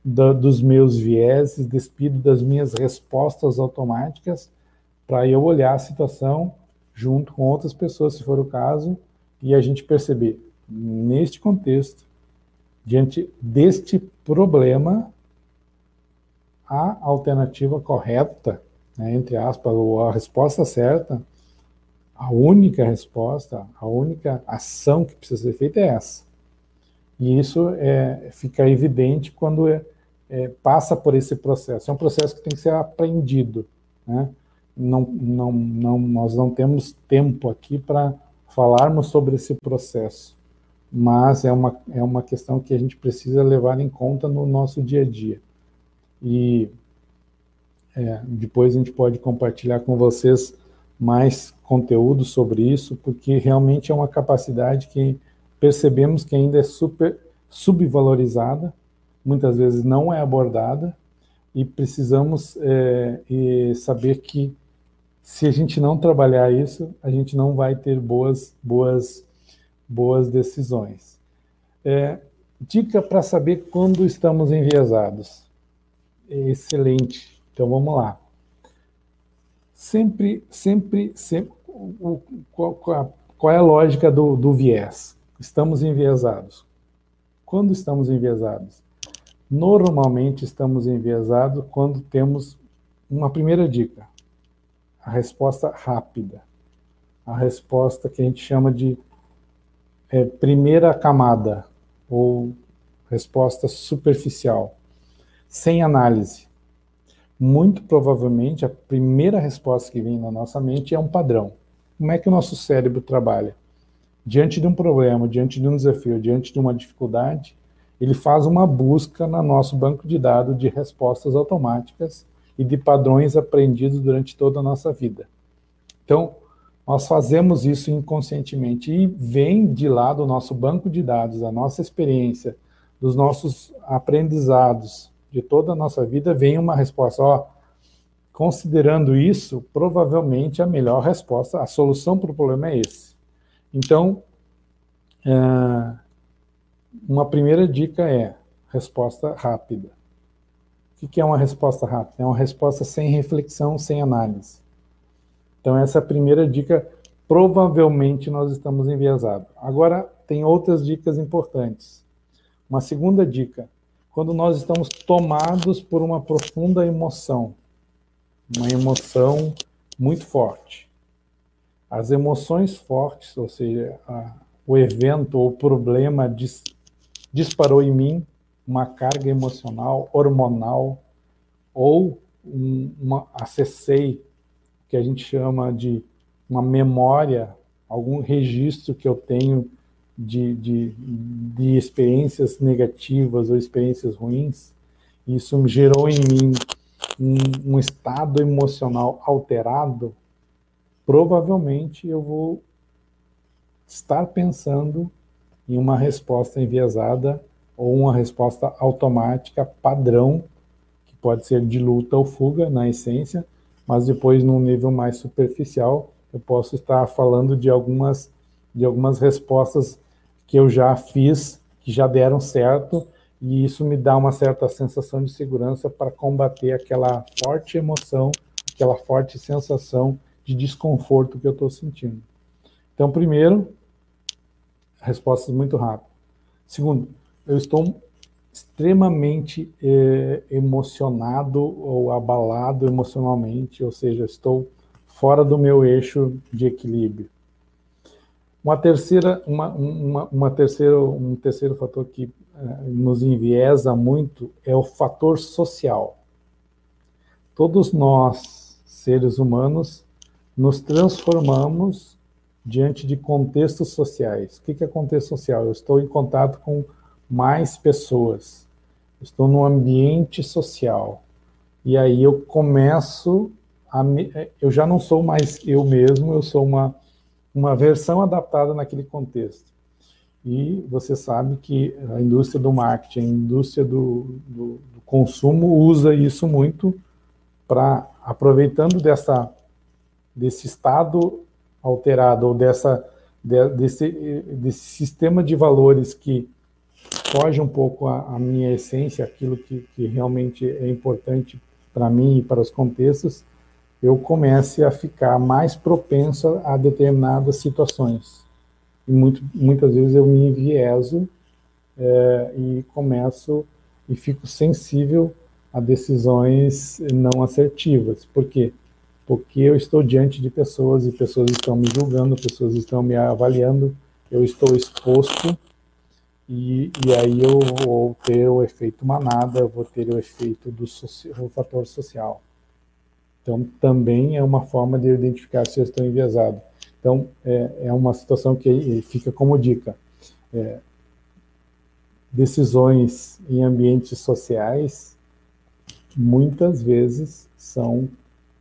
da, dos meus vieses, despido das minhas respostas automáticas, para eu olhar a situação junto com outras pessoas, se for o caso, e a gente perceber, neste contexto, diante deste problema, a alternativa correta, né, entre aspas, ou a resposta certa, a única resposta, a única ação que precisa ser feita é essa. E isso é, fica evidente quando é, é, passa por esse processo. É um processo que tem que ser aprendido. Né? Não, não, não, nós não temos tempo aqui para falarmos sobre esse processo, mas é uma, é uma questão que a gente precisa levar em conta no nosso dia a dia. E é, depois a gente pode compartilhar com vocês mais conteúdo sobre isso, porque realmente é uma capacidade que percebemos que ainda é super subvalorizada, muitas vezes não é abordada, e precisamos é, saber que se a gente não trabalhar isso, a gente não vai ter boas, boas, boas decisões. É, dica para saber quando estamos enviesados. Excelente. Então vamos lá. Sempre, sempre, sempre o, qual, qual, qual, é a lógica do, do viés? Estamos enviesados. Quando estamos enviesados? Normalmente estamos enviesados quando temos uma primeira dica, a resposta rápida, a resposta que a gente chama de é, primeira camada, ou resposta superficial, sem análise. Muito provavelmente a primeira resposta que vem na nossa mente é um padrão. Como é que o nosso cérebro trabalha? Diante de um problema, diante de um desafio, diante de uma dificuldade, ele faz uma busca no nosso banco de dados de respostas automáticas e de padrões aprendidos durante toda a nossa vida. Então, nós fazemos isso inconscientemente e vem de lá do nosso banco de dados, a nossa experiência, dos nossos aprendizados de toda a nossa vida, vem uma resposta, ó, considerando isso, provavelmente a melhor resposta, a solução para o problema é esse. Então, é, uma primeira dica é resposta rápida. O que é uma resposta rápida? É uma resposta sem reflexão, sem análise. Então, essa é a primeira dica. Provavelmente nós estamos enviesados. Agora, tem outras dicas importantes. Uma segunda dica: quando nós estamos tomados por uma profunda emoção, uma emoção muito forte. As emoções fortes, ou seja, a, o evento ou problema dis, disparou em mim uma carga emocional, hormonal, ou um, uma, acessei que a gente chama de uma memória, algum registro que eu tenho de, de, de experiências negativas ou experiências ruins, isso gerou em mim um, um estado emocional alterado, provavelmente eu vou estar pensando em uma resposta enviesada ou uma resposta automática padrão, que pode ser de luta ou fuga na essência, mas depois num nível mais superficial eu posso estar falando de algumas de algumas respostas que eu já fiz que já deram certo e isso me dá uma certa sensação de segurança para combater aquela forte emoção, aquela forte sensação de desconforto que eu estou sentindo. Então, primeiro, respostas muito rápidas. Segundo, eu estou extremamente eh, emocionado ou abalado emocionalmente, ou seja, estou fora do meu eixo de equilíbrio. Uma terceira, uma, uma, uma terceira, um terceiro fator que eh, nos enviesa muito é o fator social. Todos nós, seres humanos, nos transformamos diante de contextos sociais. O que é contexto social? Eu estou em contato com mais pessoas. Estou num ambiente social. E aí eu começo a me, eu já não sou mais eu mesmo, eu sou uma uma versão adaptada naquele contexto. E você sabe que a indústria do marketing, a indústria do, do, do consumo usa isso muito para aproveitando dessa desse estado alterado ou dessa de, desse desse sistema de valores que foge um pouco a, a minha essência, aquilo que, que realmente é importante para mim e para os contextos, eu comece a ficar mais propenso a determinadas situações. E muito, muitas vezes eu me envieso é, e começo e fico sensível a decisões não assertivas. Por quê? Porque eu estou diante de pessoas e pessoas estão me julgando, pessoas estão me avaliando, eu estou exposto e, e aí eu vou ter o efeito manada, vou ter o efeito do, do fator social. Então, também é uma forma de identificar se eu estou enviesado. Então, é, é uma situação que fica como dica. É, decisões em ambientes sociais, muitas vezes, são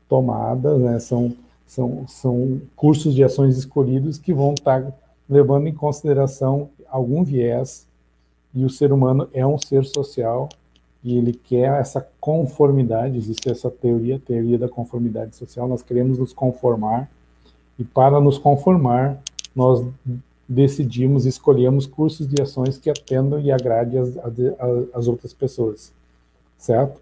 tomadas, né, são, são, são cursos de ações escolhidos que vão estar levando em consideração algum viés, e o ser humano é um ser social, e ele quer essa conformidade, existe essa teoria, teoria da conformidade social, nós queremos nos conformar, e para nos conformar, nós decidimos, escolhemos cursos de ações que atendam e agradem as, as, as outras pessoas, certo?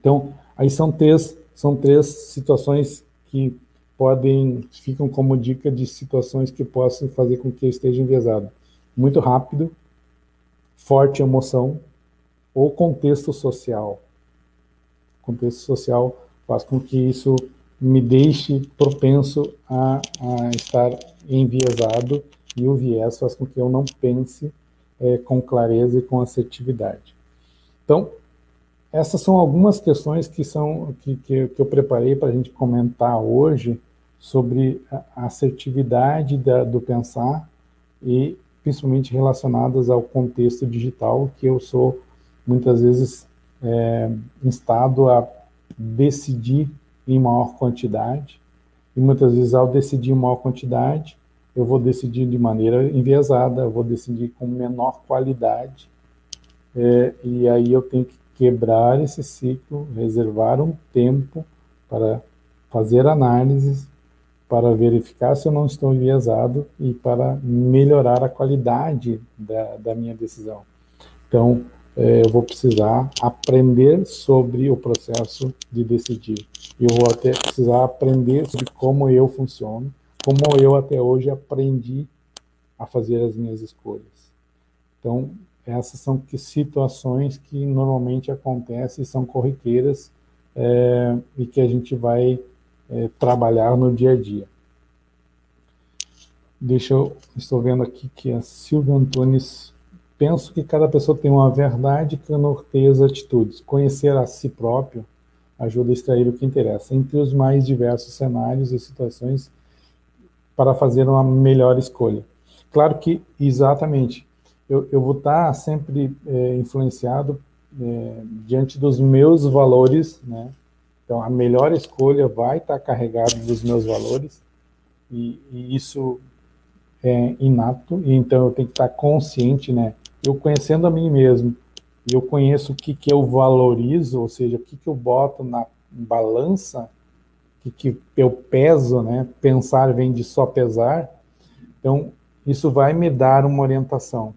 Então, aí são três, são três situações que podem, ficam como dica de situações que possam fazer com que eu esteja enviesado. Muito rápido, forte emoção ou contexto social. Contexto social faz com que isso me deixe propenso a, a estar enviesado e o viés faz com que eu não pense é, com clareza e com assertividade. Então, essas são algumas questões que são que, que, que eu preparei para a gente comentar hoje sobre a assertividade da, do pensar e principalmente relacionadas ao contexto digital que eu sou muitas vezes é, instado a decidir em maior quantidade. E muitas vezes ao decidir em maior quantidade eu vou decidir de maneira enviesada, eu vou decidir com menor qualidade. É, e aí eu tenho que quebrar esse ciclo, reservar um tempo para fazer análises, para verificar se eu não estou enviesado e para melhorar a qualidade da, da minha decisão. Então, é, eu vou precisar aprender sobre o processo de decidir. Eu vou até precisar aprender sobre como eu funciono, como eu até hoje aprendi a fazer as minhas escolhas. Então, essas são que situações que normalmente acontecem são corriqueiras é, e que a gente vai é, trabalhar no dia a dia. Deixa eu, estou vendo aqui que a Silvia Antunes, penso que cada pessoa tem uma verdade que norteia as atitudes. Conhecer a si próprio ajuda a extrair o que interessa, entre os mais diversos cenários e situações para fazer uma melhor escolha. Claro que, exatamente, eu, eu vou estar sempre é, influenciado é, diante dos meus valores, né? Então, a melhor escolha vai estar carregada dos meus valores, e, e, isso é inato, e então eu tenho que estar consciente, né? Eu conhecendo a mim mesmo, eu conheço o que, que eu valorizo, ou seja, o que, que eu boto na balança, o que, que eu peso, né? Pensar vem de só pesar, então isso vai me dar uma orientação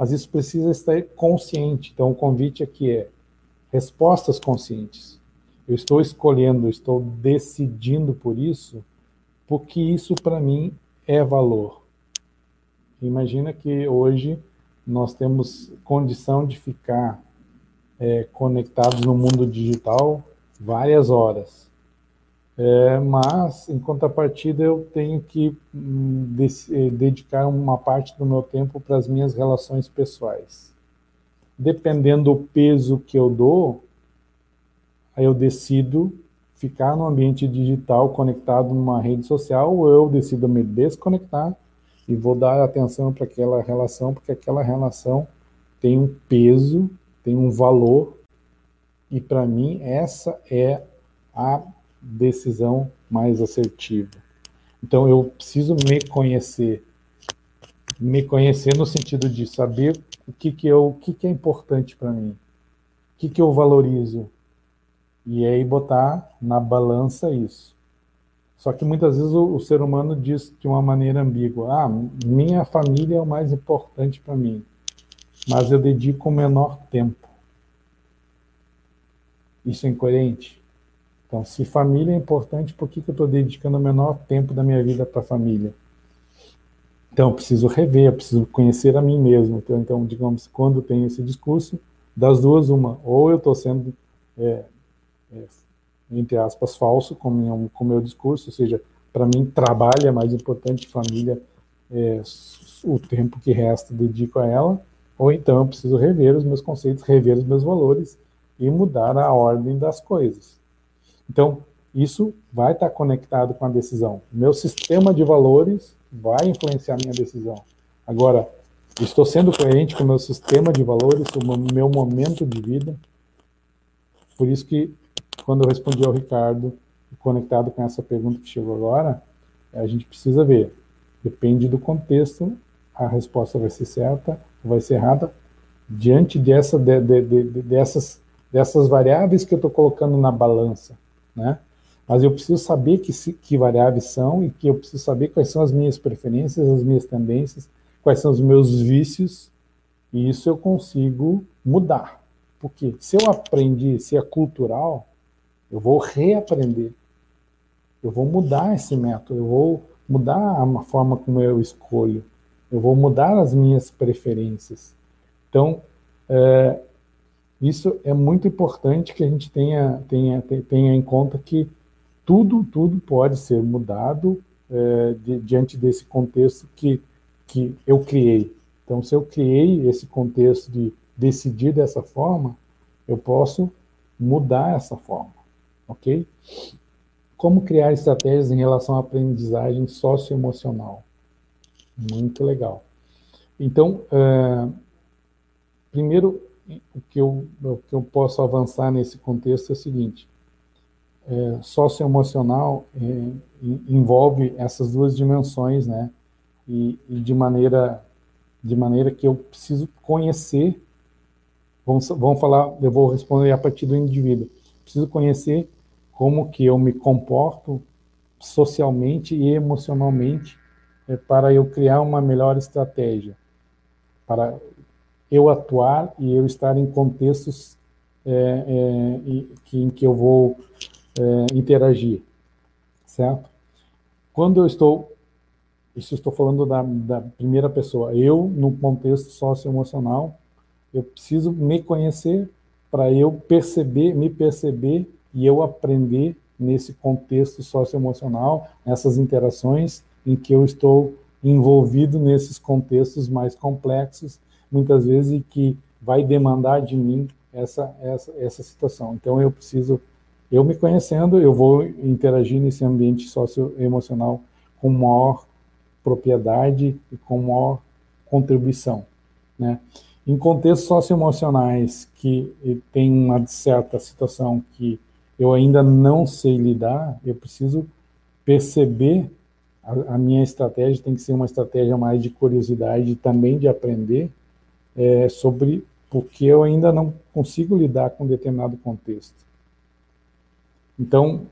mas isso precisa estar consciente. Então, o convite aqui é respostas conscientes. Eu estou escolhendo, estou decidindo por isso, porque isso para mim é valor. Imagina que hoje nós temos condição de ficar é, conectados no mundo digital várias horas. É, mas, em contrapartida, eu tenho que hum, eh, dedicar uma parte do meu tempo para as minhas relações pessoais. Dependendo do peso que eu dou, aí eu decido ficar no ambiente digital conectado numa rede social ou eu decido me desconectar e vou dar atenção para aquela relação, porque aquela relação tem um peso, tem um valor, e para mim essa é a decisão mais assertiva. Então eu preciso me conhecer, me conhecer no sentido de saber o que que eu, o que que é importante para mim, o que que eu valorizo e aí botar na balança isso. Só que muitas vezes o, o ser humano diz de uma maneira ambígua: ah, minha família é o mais importante para mim, mas eu dedico o menor tempo. Isso é incoerente? Então, se família é importante, por que, que eu estou dedicando o menor tempo da minha vida para a família? Então, eu preciso rever, eu preciso conhecer a mim mesmo. Então, então digamos, quando tenho esse discurso, das duas, uma, ou eu estou sendo, é, entre aspas, falso com, minha, com o meu discurso, ou seja, para mim, trabalho é mais importante, família, é, o tempo que resta dedico a ela, ou então eu preciso rever os meus conceitos, rever os meus valores e mudar a ordem das coisas. Então, isso vai estar conectado com a decisão. Meu sistema de valores vai influenciar minha decisão. Agora, estou sendo coerente com o meu sistema de valores, com o meu momento de vida. Por isso que, quando eu respondi ao Ricardo, conectado com essa pergunta que chegou agora, a gente precisa ver. Depende do contexto, a resposta vai ser certa ou vai ser errada. Diante dessa, de, de, de, dessas, dessas variáveis que eu estou colocando na balança, né? Mas eu preciso saber que, que variáveis são e que eu preciso saber quais são as minhas preferências, as minhas tendências, quais são os meus vícios, e isso eu consigo mudar. Porque se eu aprendi, se é cultural, eu vou reaprender. eu vou mudar esse método, eu vou mudar a forma como eu escolho, eu vou mudar as minhas preferências. Então, é, isso é muito importante que a gente tenha, tenha, tenha em conta que tudo, tudo pode ser mudado é, de, diante desse contexto que, que eu criei. Então, se eu criei esse contexto de decidir dessa forma, eu posso mudar essa forma, ok? Como criar estratégias em relação à aprendizagem socioemocional? Muito legal. Então, uh, primeiro, o que, eu, o que eu posso avançar nesse contexto é o seguinte: é, socioemocional é, envolve essas duas dimensões, né? E, e, de maneira de maneira que eu preciso conhecer. Vamos, vamos falar, eu vou responder a partir do indivíduo. Preciso conhecer como que eu me comporto socialmente e emocionalmente é, para eu criar uma melhor estratégia, para eu atuar e eu estar em contextos é, é, em que eu vou é, interagir, certo? Quando eu estou, isso estou falando da, da primeira pessoa, eu no contexto socioemocional, eu preciso me conhecer para eu perceber, me perceber e eu aprender nesse contexto socioemocional, nessas interações em que eu estou envolvido nesses contextos mais complexos, muitas vezes e que vai demandar de mim essa essa essa situação. Então eu preciso eu me conhecendo, eu vou interagir nesse ambiente socioemocional com maior propriedade e com maior contribuição, né? Em contextos socioemocionais que tem uma certa situação que eu ainda não sei lidar, eu preciso perceber a, a, minha estratégia tem que ser uma estratégia mais de curiosidade também de aprender é, sobre porque eu ainda não consigo lidar com determinado contexto. Então,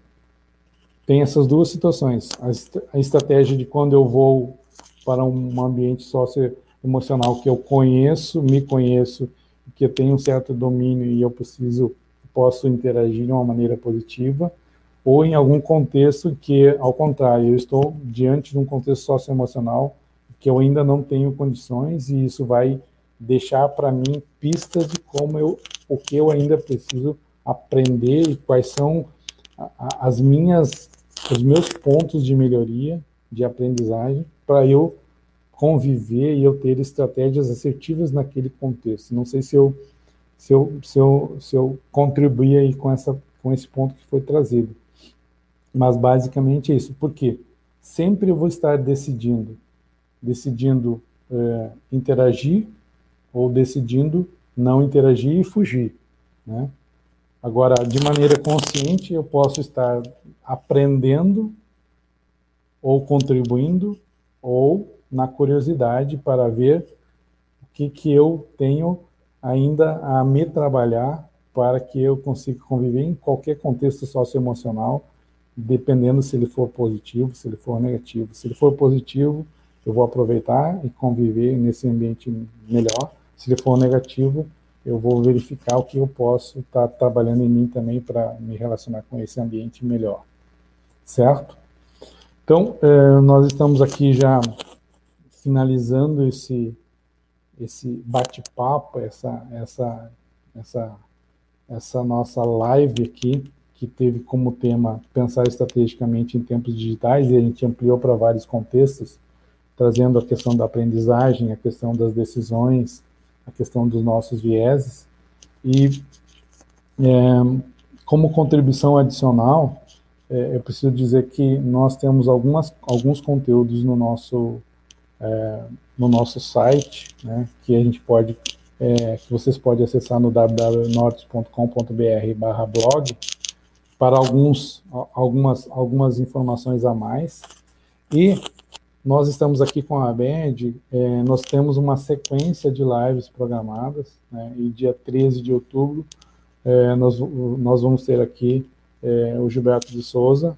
tem essas duas situações. A, a estratégia de quando eu vou para um ambiente socioemocional que eu conheço, me conheço, que eu tenho um certo domínio e eu preciso posso interagir de uma maneira positiva, ou em algum contexto que, ao contrário, eu estou diante de um contexto socioemocional que eu ainda não tenho condições e isso vai deixar para mim pistas de como eu, o que eu ainda preciso aprender e quais são as minhas, os meus pontos de melhoria, de aprendizagem, para eu conviver e eu ter estratégias assertivas naquele contexto. Não sei se eu se eu, se eu, se eu contribuir aí com, essa, com esse ponto que foi trazido. Mas basicamente é isso. Por quê? Sempre eu vou estar decidindo, decidindo é, interagir ou decidindo não interagir e fugir. Né? Agora, de maneira consciente, eu posso estar aprendendo ou contribuindo ou na curiosidade para ver o que, que eu tenho ainda a me trabalhar para que eu consiga conviver em qualquer contexto socioemocional, dependendo se ele for positivo, se ele for negativo. Se ele for positivo, eu vou aproveitar e conviver nesse ambiente melhor. Se ele for negativo, eu vou verificar o que eu posso estar trabalhando em mim também para me relacionar com esse ambiente melhor. Certo? Então, eh, nós estamos aqui já finalizando esse esse bate-papo, essa, essa, essa, essa nossa live aqui, que teve como tema pensar estrategicamente em tempos digitais, e a gente ampliou para vários contextos, trazendo a questão da aprendizagem, a questão das decisões, a questão dos nossos vieses. E é, como contribuição adicional, é, eu preciso dizer que nós temos algumas, alguns conteúdos no nosso é, no nosso site, né, que a gente pode, é, que vocês podem acessar no www.nortes.com.br/blog para alguns, algumas, algumas informações a mais. E nós estamos aqui com a Band, é, nós temos uma sequência de lives programadas, né, e dia 13 de outubro é, nós, nós vamos ter aqui é, o Gilberto de Souza,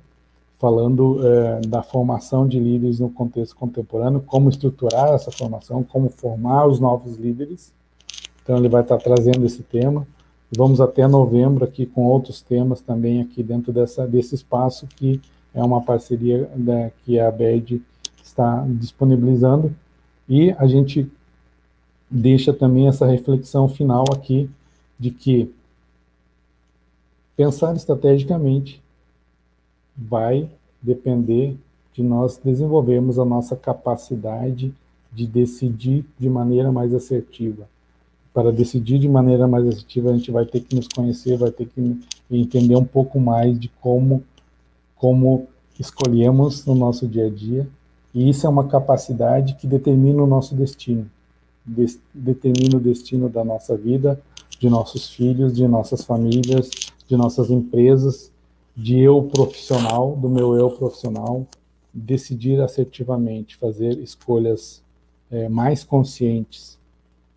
falando é, da formação de líderes no contexto contemporâneo, como estruturar essa formação, como formar os novos líderes. Então ele vai estar trazendo esse tema. Vamos até novembro aqui com outros temas também aqui dentro dessa, desse espaço que é uma parceria da, que a BED está disponibilizando, e a gente deixa também essa reflexão final aqui, de que pensar estrategicamente vai depender de nós desenvolvermos a nossa capacidade de decidir de maneira mais assertiva. Para decidir de maneira mais assertiva, a gente vai ter que nos conhecer, vai ter que entender um pouco mais de como, como escolhemos no nosso dia a dia. E isso é uma capacidade que determina o nosso destino, determina o destino da nossa vida, de nossos filhos, de nossas famílias, de nossas empresas, de eu profissional, do meu eu profissional, decidir assertivamente, fazer escolhas é, mais conscientes,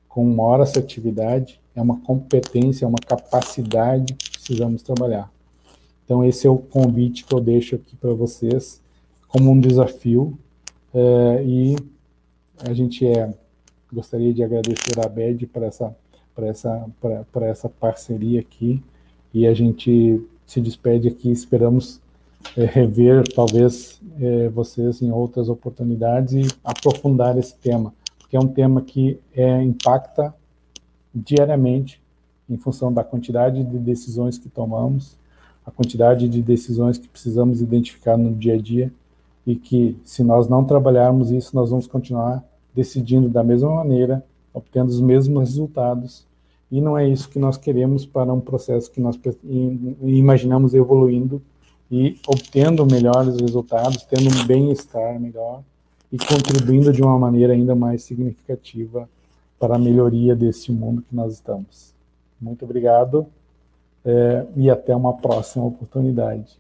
com maior assertividade, é uma competência, é uma capacidade que precisamos trabalhar. Então, esse é o convite que eu deixo aqui para vocês, como um desafio, é, e a gente é, gostaria de agradecer a BED para essa, essa, essa parceria aqui, e a gente se despede aqui, esperamos é, rever talvez é, vocês em outras oportunidades e aprofundar esse tema, porque é um tema que é, impacta diariamente em função da quantidade de decisões que tomamos, a quantidade de decisões que precisamos identificar no dia a dia e que se nós não trabalharmos isso, nós vamos continuar decidindo da mesma maneira, obtendo os mesmos resultados e não é isso que nós queremos para um processo que nós imaginamos evoluindo e obtendo melhores resultados, tendo um bem-estar melhor e contribuindo de uma maneira ainda mais significativa para a melhoria deste mundo que nós estamos. Muito obrigado é, e até uma próxima oportunidade.